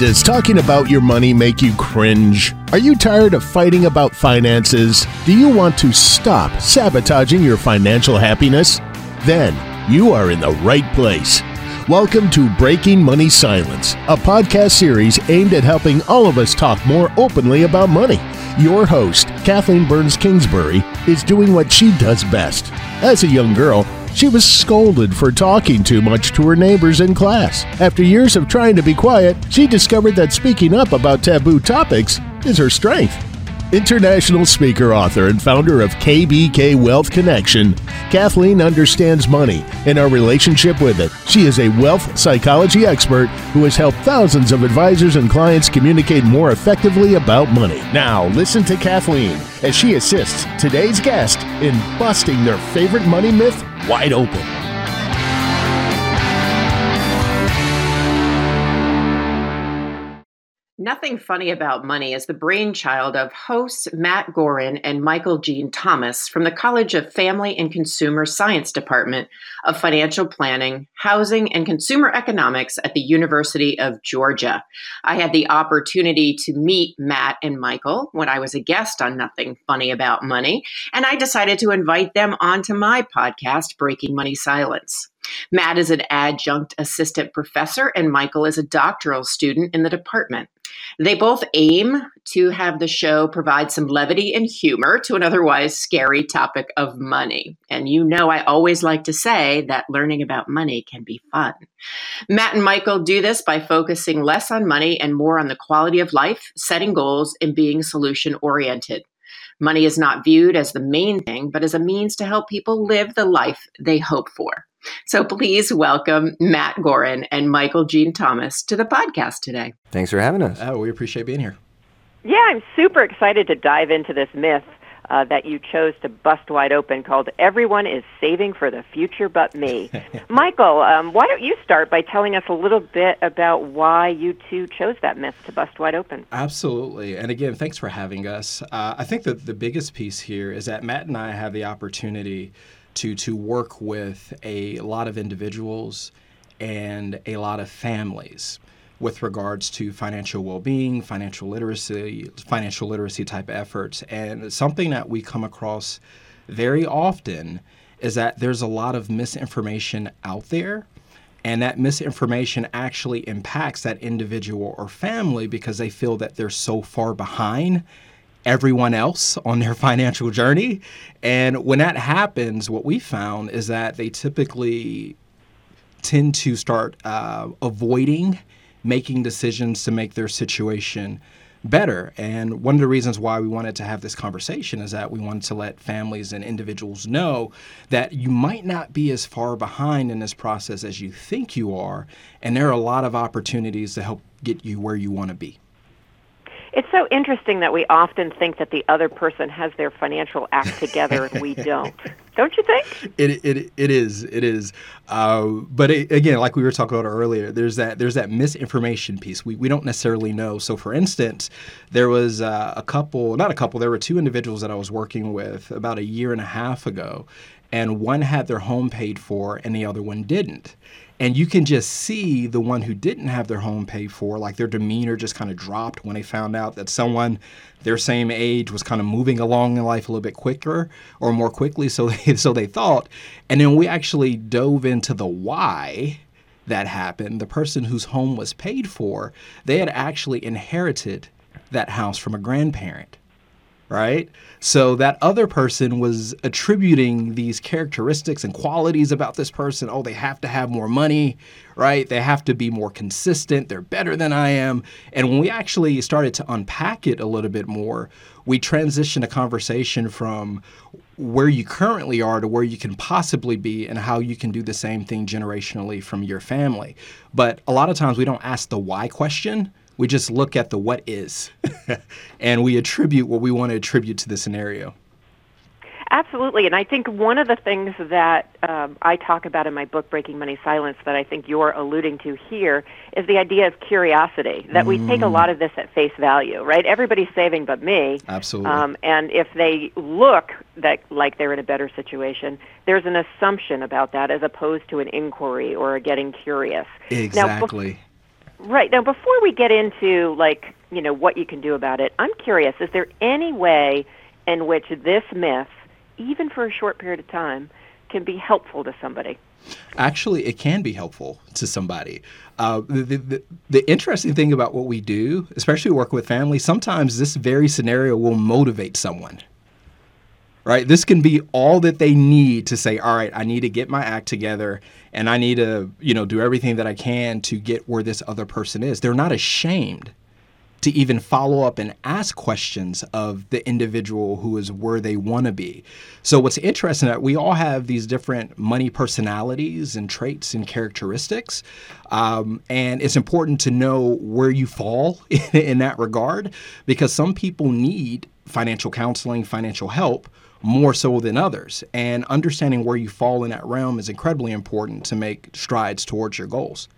Does talking about your money make you cringe? Are you tired of fighting about finances? Do you want to stop sabotaging your financial happiness? Then you are in the right place. Welcome to Breaking Money Silence, a podcast series aimed at helping all of us talk more openly about money. Your host, Kathleen Burns Kingsbury, is doing what she does best. As a young girl, she was scolded for talking too much to her neighbors in class. After years of trying to be quiet, she discovered that speaking up about taboo topics is her strength. International speaker, author, and founder of KBK Wealth Connection, Kathleen understands money and our relationship with it. She is a wealth psychology expert who has helped thousands of advisors and clients communicate more effectively about money. Now, listen to Kathleen as she assists today's guest in busting their favorite money myth wide open. Nothing Funny About Money is the brainchild of hosts Matt Gorin and Michael Jean Thomas from the College of Family and Consumer Science Department of Financial Planning, Housing, and Consumer Economics at the University of Georgia. I had the opportunity to meet Matt and Michael when I was a guest on Nothing Funny About Money, and I decided to invite them onto my podcast, Breaking Money Silence. Matt is an adjunct assistant professor, and Michael is a doctoral student in the department. They both aim to have the show provide some levity and humor to an otherwise scary topic of money. And you know, I always like to say that learning about money can be fun. Matt and Michael do this by focusing less on money and more on the quality of life, setting goals, and being solution oriented. Money is not viewed as the main thing, but as a means to help people live the life they hope for. So please welcome Matt Gorin and Michael Jean Thomas to the podcast today. Thanks for having us. Oh, we appreciate being here. Yeah, I'm super excited to dive into this myth uh, that you chose to bust wide open called Everyone is Saving for the Future But Me. Michael, um, why don't you start by telling us a little bit about why you two chose that myth to bust wide open? Absolutely. And again, thanks for having us. Uh, I think that the biggest piece here is that Matt and I have the opportunity to to work with a lot of individuals and a lot of families with regards to financial well-being, financial literacy, financial literacy type efforts. And something that we come across very often is that there's a lot of misinformation out there and that misinformation actually impacts that individual or family because they feel that they're so far behind everyone else on their financial journey. And when that happens, what we found is that they typically tend to start uh, avoiding making decisions to make their situation better. And one of the reasons why we wanted to have this conversation is that we wanted to let families and individuals know that you might not be as far behind in this process as you think you are. And there are a lot of opportunities to help get you where you want to be. It's so interesting that we often think that the other person has their financial act together and we don't. Don't you think? It it, it is it is, uh, but it, again, like we were talking about earlier, there's that there's that misinformation piece. We we don't necessarily know. So, for instance, there was uh, a couple, not a couple, there were two individuals that I was working with about a year and a half ago, and one had their home paid for, and the other one didn't. And you can just see the one who didn't have their home paid for like their demeanor just kind of dropped when they found out that someone their same age was kind of moving along in life a little bit quicker or more quickly so they so they thought. And then we actually dove into the why that happened. The person whose home was paid for they had actually inherited that house from a grandparent right? So that other person was attributing these characteristics and qualities about this person. Oh, they have to have more money, right? They have to be more consistent. They're better than I am. And when we actually started to unpack it a little bit more, we transitioned a conversation from where you currently are to where you can possibly be and how you can do the same thing generationally from your family. But a lot of times we don't ask the why question we just look at the what is and we attribute what we want to attribute to the scenario. Absolutely. And I think one of the things that um, I talk about in my book, Breaking Money Silence, that I think you're alluding to here is the idea of curiosity, that mm. we take a mm. lot of this at face value, right? Everybody's saving but me. Absolutely. Um, and if they look that like they're in a better situation, there's an assumption about that as opposed to an inquiry or a getting curious. Exactly. Now, Right. Now, before we get into, like, you know, what you can do about it, I'm curious is there any way in which this myth, even for a short period of time, can be helpful to somebody? Actually, it can be helpful to somebody. Uh, the, the, the interesting thing about what we do, especially work with families, sometimes this very scenario will motivate someone. Right? This can be all that they need to say, all right, I need to get my act together and I need to, you know, do everything that I can to get where this other person is. They're not ashamed to even follow up and ask questions of the individual who is where they want to be. So what's interesting that we all have these different money personalities and traits and characteristics, um, and it's important to know where you fall in, in that regard because some people need financial counseling, financial help more so than others. And understanding where you fall in that realm is incredibly important to make strides towards your goals.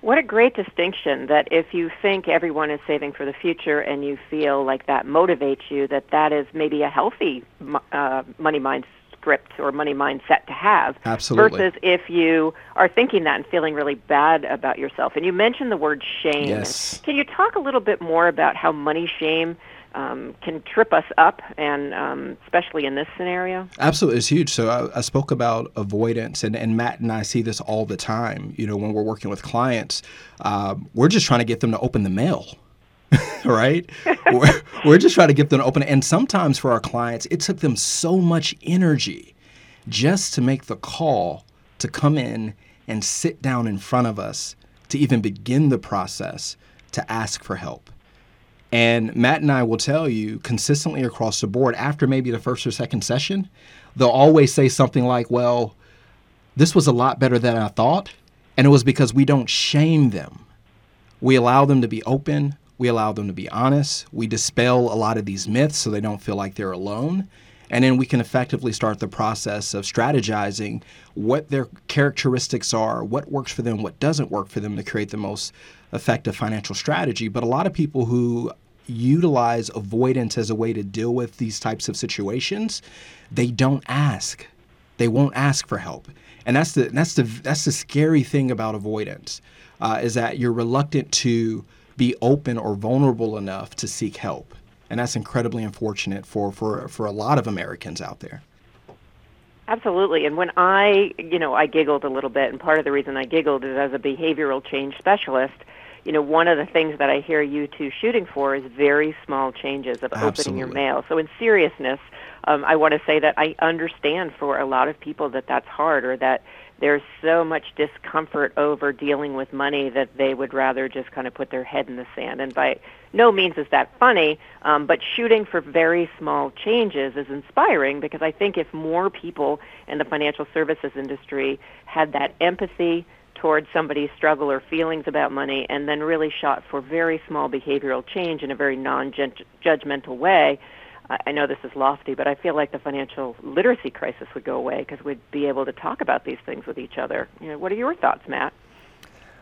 What a great distinction that if you think everyone is saving for the future and you feel like that motivates you, that that is maybe a healthy uh, money mind script or money mindset to have. Absolutely. Versus if you are thinking that and feeling really bad about yourself. And you mentioned the word shame. Yes. Can you talk a little bit more about how money shame um, can trip us up, and um, especially in this scenario? Absolutely, it's huge. So I, I, spoke about avoidance, and, and Matt and I see this all the time. You know, when we're working with clients, uh, we're just trying to get them to open the mail. right? we're, we're just trying to get them to open it. And sometimes for our clients, it took them so much energy just to make the call to come in and sit down in front of us to even begin the process to ask for help. And Matt and I will tell you consistently across the board, after maybe the first or second session, they'll always say something like, Well, this was a lot better than I thought. And it was because we don't shame them. We allow them to be open. We allow them to be honest. We dispel a lot of these myths so they don't feel like they're alone. And then we can effectively start the process of strategizing what their characteristics are, what works for them, what doesn't work for them to create the most effective financial strategy. But a lot of people who utilize avoidance as a way to deal with these types of situations, they don't ask. They won't ask for help. And that's the that's the that's the scary thing about avoidance uh, is that you're reluctant to be open or vulnerable enough to seek help, and that's incredibly unfortunate for for for a lot of Americans out there. Absolutely. And when I, you know, I giggled a little bit, and part of the reason I giggled is as a behavioral change specialist, you know, one of the things that I hear you two shooting for is very small changes of Absolutely. opening your mail. So, in seriousness, um, I want to say that I understand for a lot of people that that's hard or that there's so much discomfort over dealing with money that they would rather just kind of put their head in the sand. And by no means is that funny, um, but shooting for very small changes is inspiring because I think if more people in the financial services industry had that empathy, towards somebody's struggle or feelings about money and then really shot for very small behavioral change in a very non-judgmental way, I know this is lofty, but I feel like the financial literacy crisis would go away because we'd be able to talk about these things with each other. You know, what are your thoughts, Matt?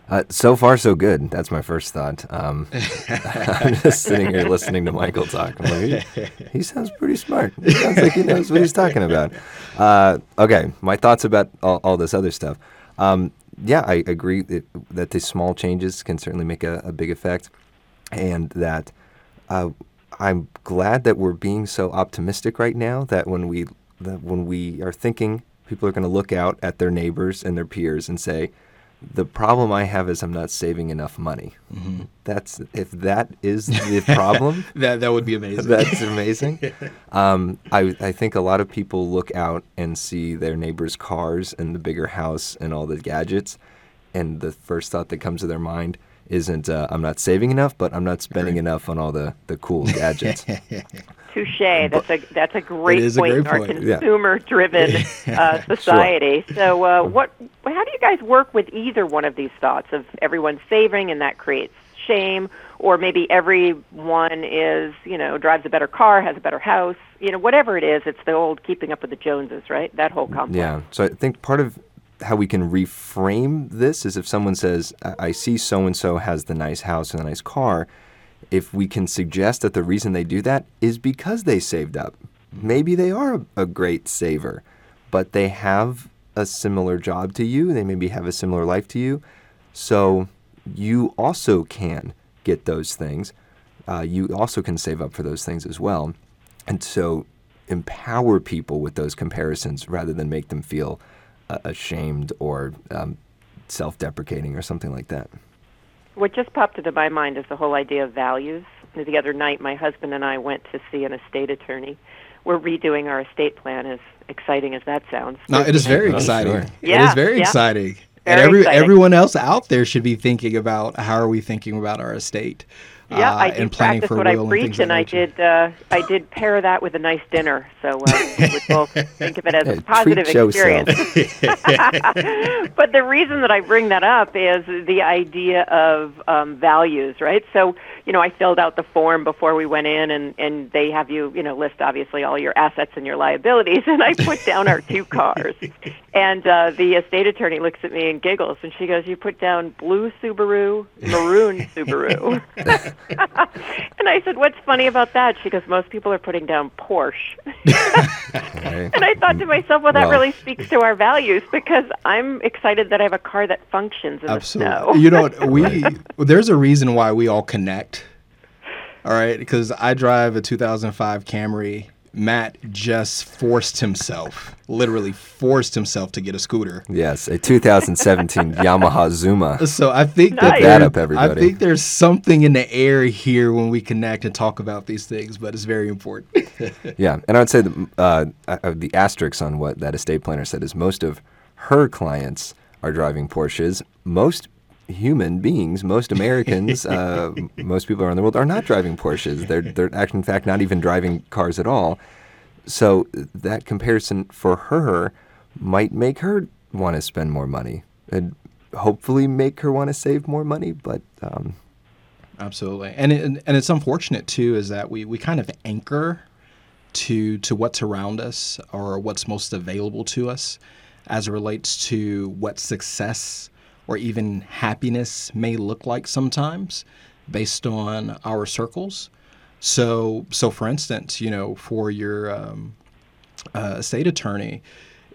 Uh, so far, so good. That's my first thought. Um, I'm just sitting here listening to Michael talk. Like, he, he, sounds pretty smart. He sounds like he knows what he's talking about. Uh, okay, my thoughts about all, all this other stuff. Um, yeah, I agree that, that the small changes can certainly make a, a big effect, and that uh, I'm glad that we're being so optimistic right now. That when we that when we are thinking, people are going to look out at their neighbors and their peers and say, the problem I have is I'm not saving enough money. Mm-hmm. That's if that is the problem. that that would be amazing. That's amazing. um, I I think a lot of people look out and see their neighbors' cars and the bigger house and all the gadgets, and the first thought that comes to their mind isn't uh, I'm not saving enough, but I'm not spending enough on all the the cool gadgets. Touche. That's a that's a great point a great in our consumer-driven uh, society. Sure. So, uh, what? How do you guys work with either one of these thoughts of everyone saving and that creates shame, or maybe everyone is you know drives a better car, has a better house, you know whatever it is. It's the old keeping up with the Joneses, right? That whole complex. Yeah. So I think part of how we can reframe this is if someone says, "I see so and so has the nice house and the nice car." If we can suggest that the reason they do that is because they saved up. Maybe they are a great saver, but they have a similar job to you. They maybe have a similar life to you. So you also can get those things. Uh, you also can save up for those things as well. And so empower people with those comparisons rather than make them feel uh, ashamed or um, self deprecating or something like that. What just popped into my mind is the whole idea of values. The other night, my husband and I went to see an estate attorney. We're redoing our estate plan, as exciting as that sounds. No, it is very Oh, exciting. sure. Yeah, is very yeah. exciting. Very and every, exciting. everyone else out there should be thinking about how are we thinking about our estate. Yeah, uh, I do and planning practice what I and preach, of and I did. Uh, I did pair that with a nice dinner, so uh, we would both think of it as a positive experience. but the reason that I bring that up is the idea of um, values, right? So, you know, I filled out the form before we went in, and and they have you, you know, list obviously all your assets and your liabilities, and I put down our two cars, and uh, the estate attorney looks at me and giggles, and she goes, "You put down blue Subaru, maroon Subaru," and I said, "What's funny about that?" She goes, "Most people are putting down Porsche." Right? And I thought to myself, well, that Well- really speaks to our values because I'm excited that I have a car that functions in the snow. You know, what, we there's a reason why we all connect. All right, because I drive a 2005 Camry. Matt just forced himself, literally forced himself to get a scooter. Yes, a 2017 Yamaha Zuma. So I think Nice. that that up, everybody. I think there's something in the air here when we connect and talk about these things, but it's very important. Yeah, and I would say that, uh, uh, the asterisk on what that estate planner said is most of her clients are driving Porsches. Most human beings, most Americans, uh, most people around the world are not driving Porsches. They're they're actually, in fact, not even driving cars at all. So that comparison for her might make her want to spend more money and hopefully make her want to save more money. But um, Absolutely, and it, and it's unfortunate too is that we we kind of anchor to to what's around us or what's most available to us as it relates to what success or even happiness may look like sometimes based on our circles. So so for instance, you know, for your um, uh, estate attorney,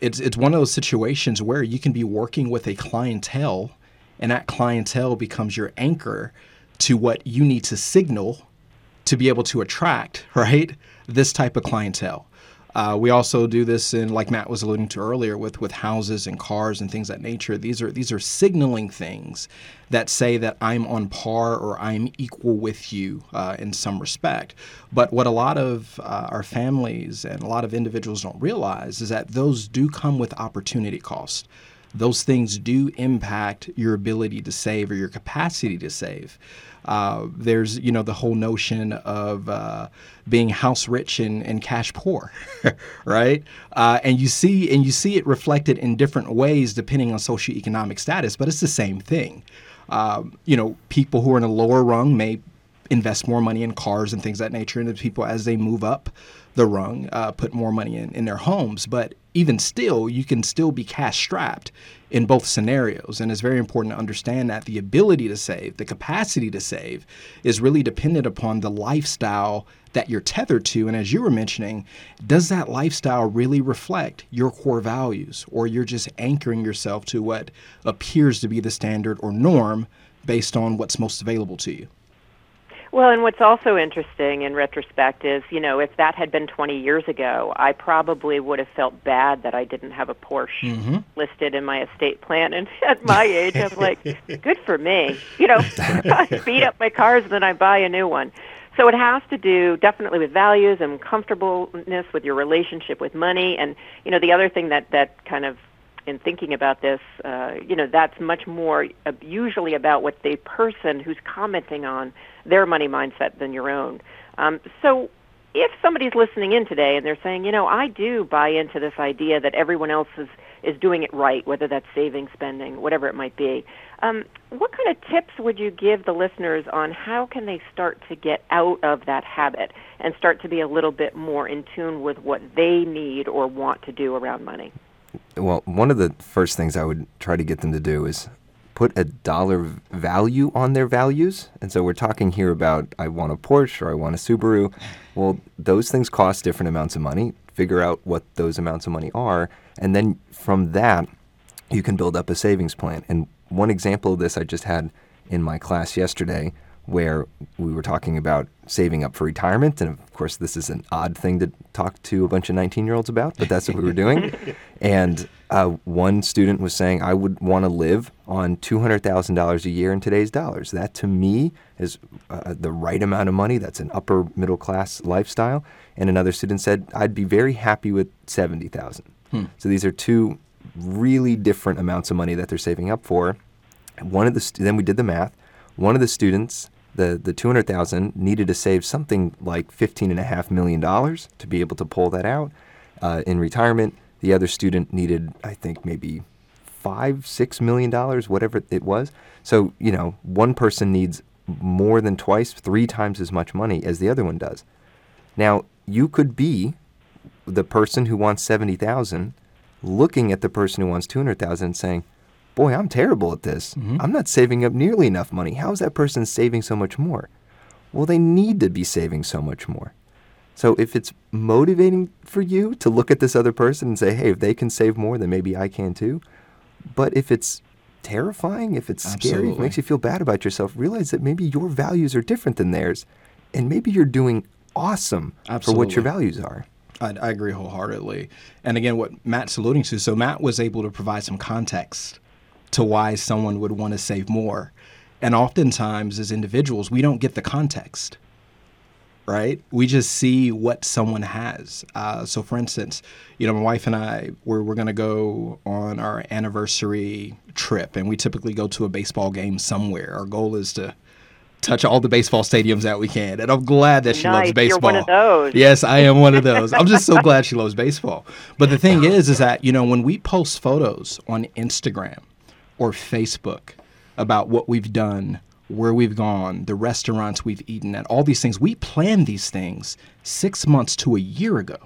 it's it's one of those situations where you can be working with a clientele, and that clientele becomes your anchor to what you need to signal to be able to attract right this type of clientele. Uh, we also do this in, like Matt was alluding to earlier, with with houses and cars and things that nature. These are these are signaling things that say that I'm on par or I'm equal with you uh, in some respect. But what a lot of uh, our families and a lot of individuals don't realize is that those do come with opportunity cost those things do impact your ability to save or your capacity to save. Uh, there's, you know, the whole notion of uh, being house rich and, and cash poor, right? Uh, and you see, and you see it reflected in different ways depending on socioeconomic status, but it's the same thing. Um, you know, people who are in a lower rung may invest more money in cars and things of that nature, and the people as they move up the rung uh, put more money in, in their homes. But even still, you can still be cash strapped in both scenarios. And it's very important to understand that the ability to save, the capacity to save, is really dependent upon the lifestyle that you're tethered to. And as you were mentioning, does that lifestyle really reflect your core values, or you're just anchoring yourself to what appears to be the standard or norm based on what's most available to you? Well, and what's also interesting in retrospect is, you know, if that had been 20 years ago, I probably would have felt bad that I didn't have a Porsche listed in my estate plan. And at my age, I'm like, good for me. You know, I beat up my cars and then I buy a new one. So it has to do definitely with values and comfortableness with your relationship with money. And, you know, the other thing that, that kind of in thinking about this, uh, you know, that's much more uh, usually about what the person who's commenting on their money mindset than your own. Um, so if somebody's listening in today and they're saying, you know, I do buy into this idea that everyone else is, is doing it right, whether that's saving, spending, whatever it might be, um, what kind of tips would you give the listeners on how can they start to get out of that habit and start to be a little bit more in tune with what they need or want to do around money? Well, one of the first things I would try to get them to do is put a dollar value on their values. And so we're talking here about I want a Porsche or I want a Subaru. Well, those things cost different amounts of money. Figure out what those amounts of money are. And then from that, you can build up a savings plan. And one example of this I just had in my class yesterday where we were talking about saving up for retirement. And of course, this is an odd thing to talk to a bunch of 19 year olds about, but that's what we were doing. and uh, one student was saying, I would want to live on $200,000 a year in today's dollars. That to me is uh, the right amount of money. That's an upper middle class lifestyle. And another student said, I'd be very happy with 70,000. Hmm. So these are two really different amounts of money that they're saving up for. One of the st- then we did the math. One of the students the the 200,000 needed to save something like 15 and a half million dollars to be able to pull that out uh, in retirement. The other student needed, I think, maybe five, six million dollars, whatever it was. So you know, one person needs more than twice, three times as much money as the other one does. Now, you could be the person who wants 70,000 looking at the person who wants 200,000 and saying, boy, I'm terrible at this. Mm-hmm. I'm not saving up nearly enough money. How is that person saving so much more? Well, they need to be saving so much more. So if it's motivating for you to look at this other person and say, hey, if they can save more, then maybe I can too. But if it's terrifying, if it's Absolutely. scary, if it makes you feel bad about yourself, realize that maybe your values are different than theirs. And maybe you're doing awesome Absolutely. for what your values are. I, I, agree wholeheartedly. And again, what Matt's alluding to, so Matt was able to provide some context to why someone would want to save more. And oftentimes, as individuals, we don't get the context, right? We just see what someone has. Uh, so, for instance, you know, my wife and I, we're, we're going to go on our anniversary trip, and we typically go to a baseball game somewhere. Our goal is to touch all the baseball stadiums that we can. And I'm glad that she nice. loves baseball. You're one of those. Yes, I am one of those. I'm just so glad she loves baseball. But the thing is, is that, you know, when we post photos on Instagram, or Facebook about what we've done, where we've gone, the restaurants we've eaten at, all these things. We planned these things six months to a year ago.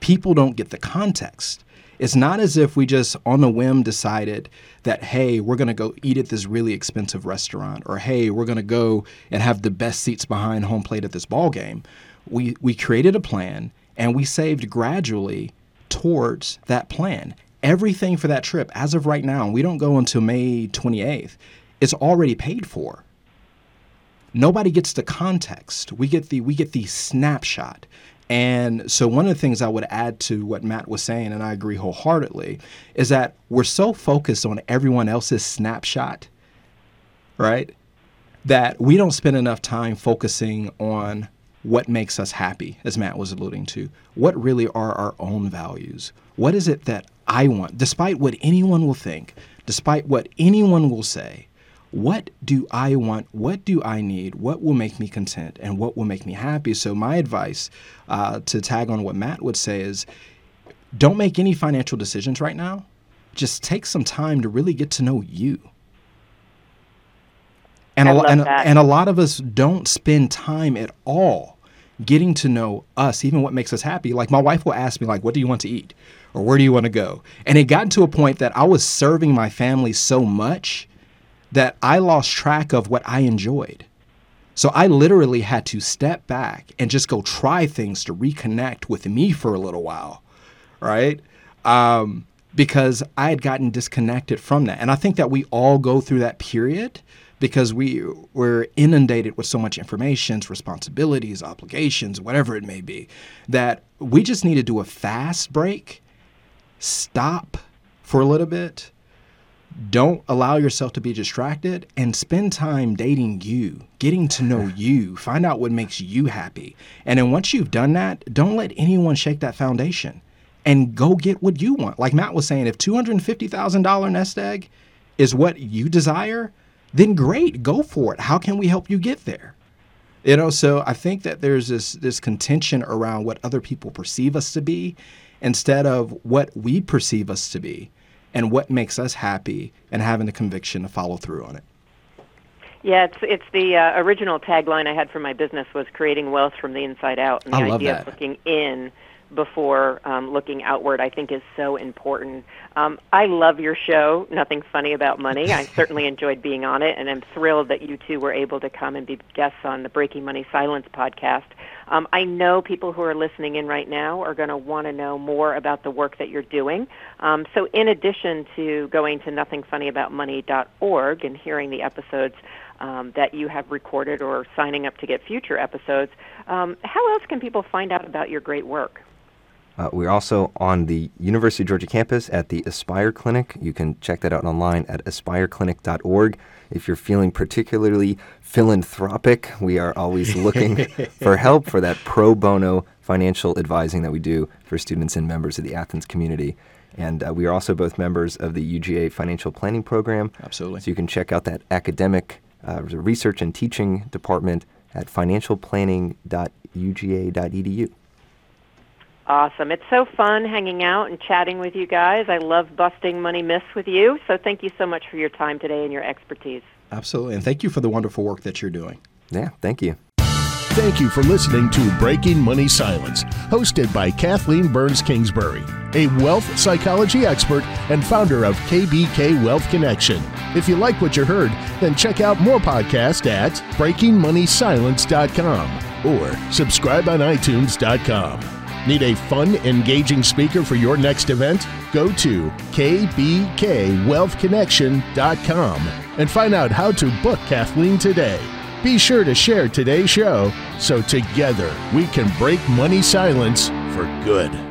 People don't get the context. It's not as if we just on a whim decided that, hey, we're going to go eat at this really expensive restaurant, or hey, we're going to go and have the best seats behind home plate at this ball game. We, we created a plan and we saved gradually towards that plan everything for that trip as of right now, and we don't go until May 28th, it's already paid for. Nobody gets the context. We get the we get the snapshot. And so one of the things I would add to what Matt was saying, and I agree wholeheartedly, is that we're so focused on everyone else's snapshot, right? That we don't spend enough time focusing on what makes us happy, as Matt was alluding to. What really are our own values? What is it that I want, despite what anyone will think, despite what anyone will say, what do I want? What do I need? What will make me content and what will make me happy? So, my advice uh, to tag on what Matt would say is don't make any financial decisions right now. Just take some time to really get to know you. And, a, and, and a lot of us don't spend time at all getting to know us, even what makes us happy. Like my wife will ask me, like, what do you want to eat? Or where do you want to go? And it got to a point that I was serving my family so much that I lost track of what I enjoyed. So I literally had to step back and just go try things to reconnect with me for a little while, right? Um, because I had gotten disconnected from that. And I think that we all go through that period because we we're inundated with so much information, responsibilities, obligations, whatever it may be, that we just need to do a fast break, stop for a little bit, don't allow yourself to be distracted, and spend time dating you, getting to know you, find out what makes you happy. And then once you've done that, don't let anyone shake that foundation and go get what you want. Like Matt was saying, if $250,000 nest egg is what you desire, then great, go for it. How can we help you get there? You know, so I think that there's this this contention around what other people perceive us to be instead of what we perceive us to be and what makes us happy and having the conviction to follow through on it. Yeah, it's it's the uh, original tagline I had for my business was creating wealth from the inside out, and the I idea that. of looking in before um, looking outward, I think is so important. Um, I love your show, Nothing Funny About Money. I certainly enjoyed being on it, and I'm thrilled that you two were able to come and be guests on the Breaking Money Silence podcast. Um, I know people who are listening in right now are going to want to know more about the work that you're doing. Um, so, in addition to going to nothingfunnyaboutmoney.org and hearing the episodes um, that you have recorded or signing up to get future episodes, um, how else can people find out about your great work? Uh, we're also on the University of Georgia campus at the Aspire Clinic. You can check that out online at aspireclinic.org. If you're feeling particularly philanthropic, we are always looking for help for that pro bono financial advising that we do for students and members of the Athens community. And uh, we are also both members of the UGA Financial Planning Program. Absolutely. So you can check out that academic uh, research and teaching department at financialplanning.uga.edu. Awesome. It's so fun hanging out and chatting with you guys. I love busting money myths with you. So thank you so much for your time today and your expertise. Absolutely. And thank you for the wonderful work that you're doing. Yeah, thank you. Thank you for listening to Breaking Money Silence, hosted by Kathleen Burns Kingsbury, a wealth psychology expert and founder of KBK Wealth Connection. If you like what you heard, then check out more podcasts at breakingmoneysilence.com or subscribe on itunes.com. Need a fun, engaging speaker for your next event? Go to kbkwealthconnection.com and find out how to book Kathleen today. Be sure to share today's show so together we can break money silence for good.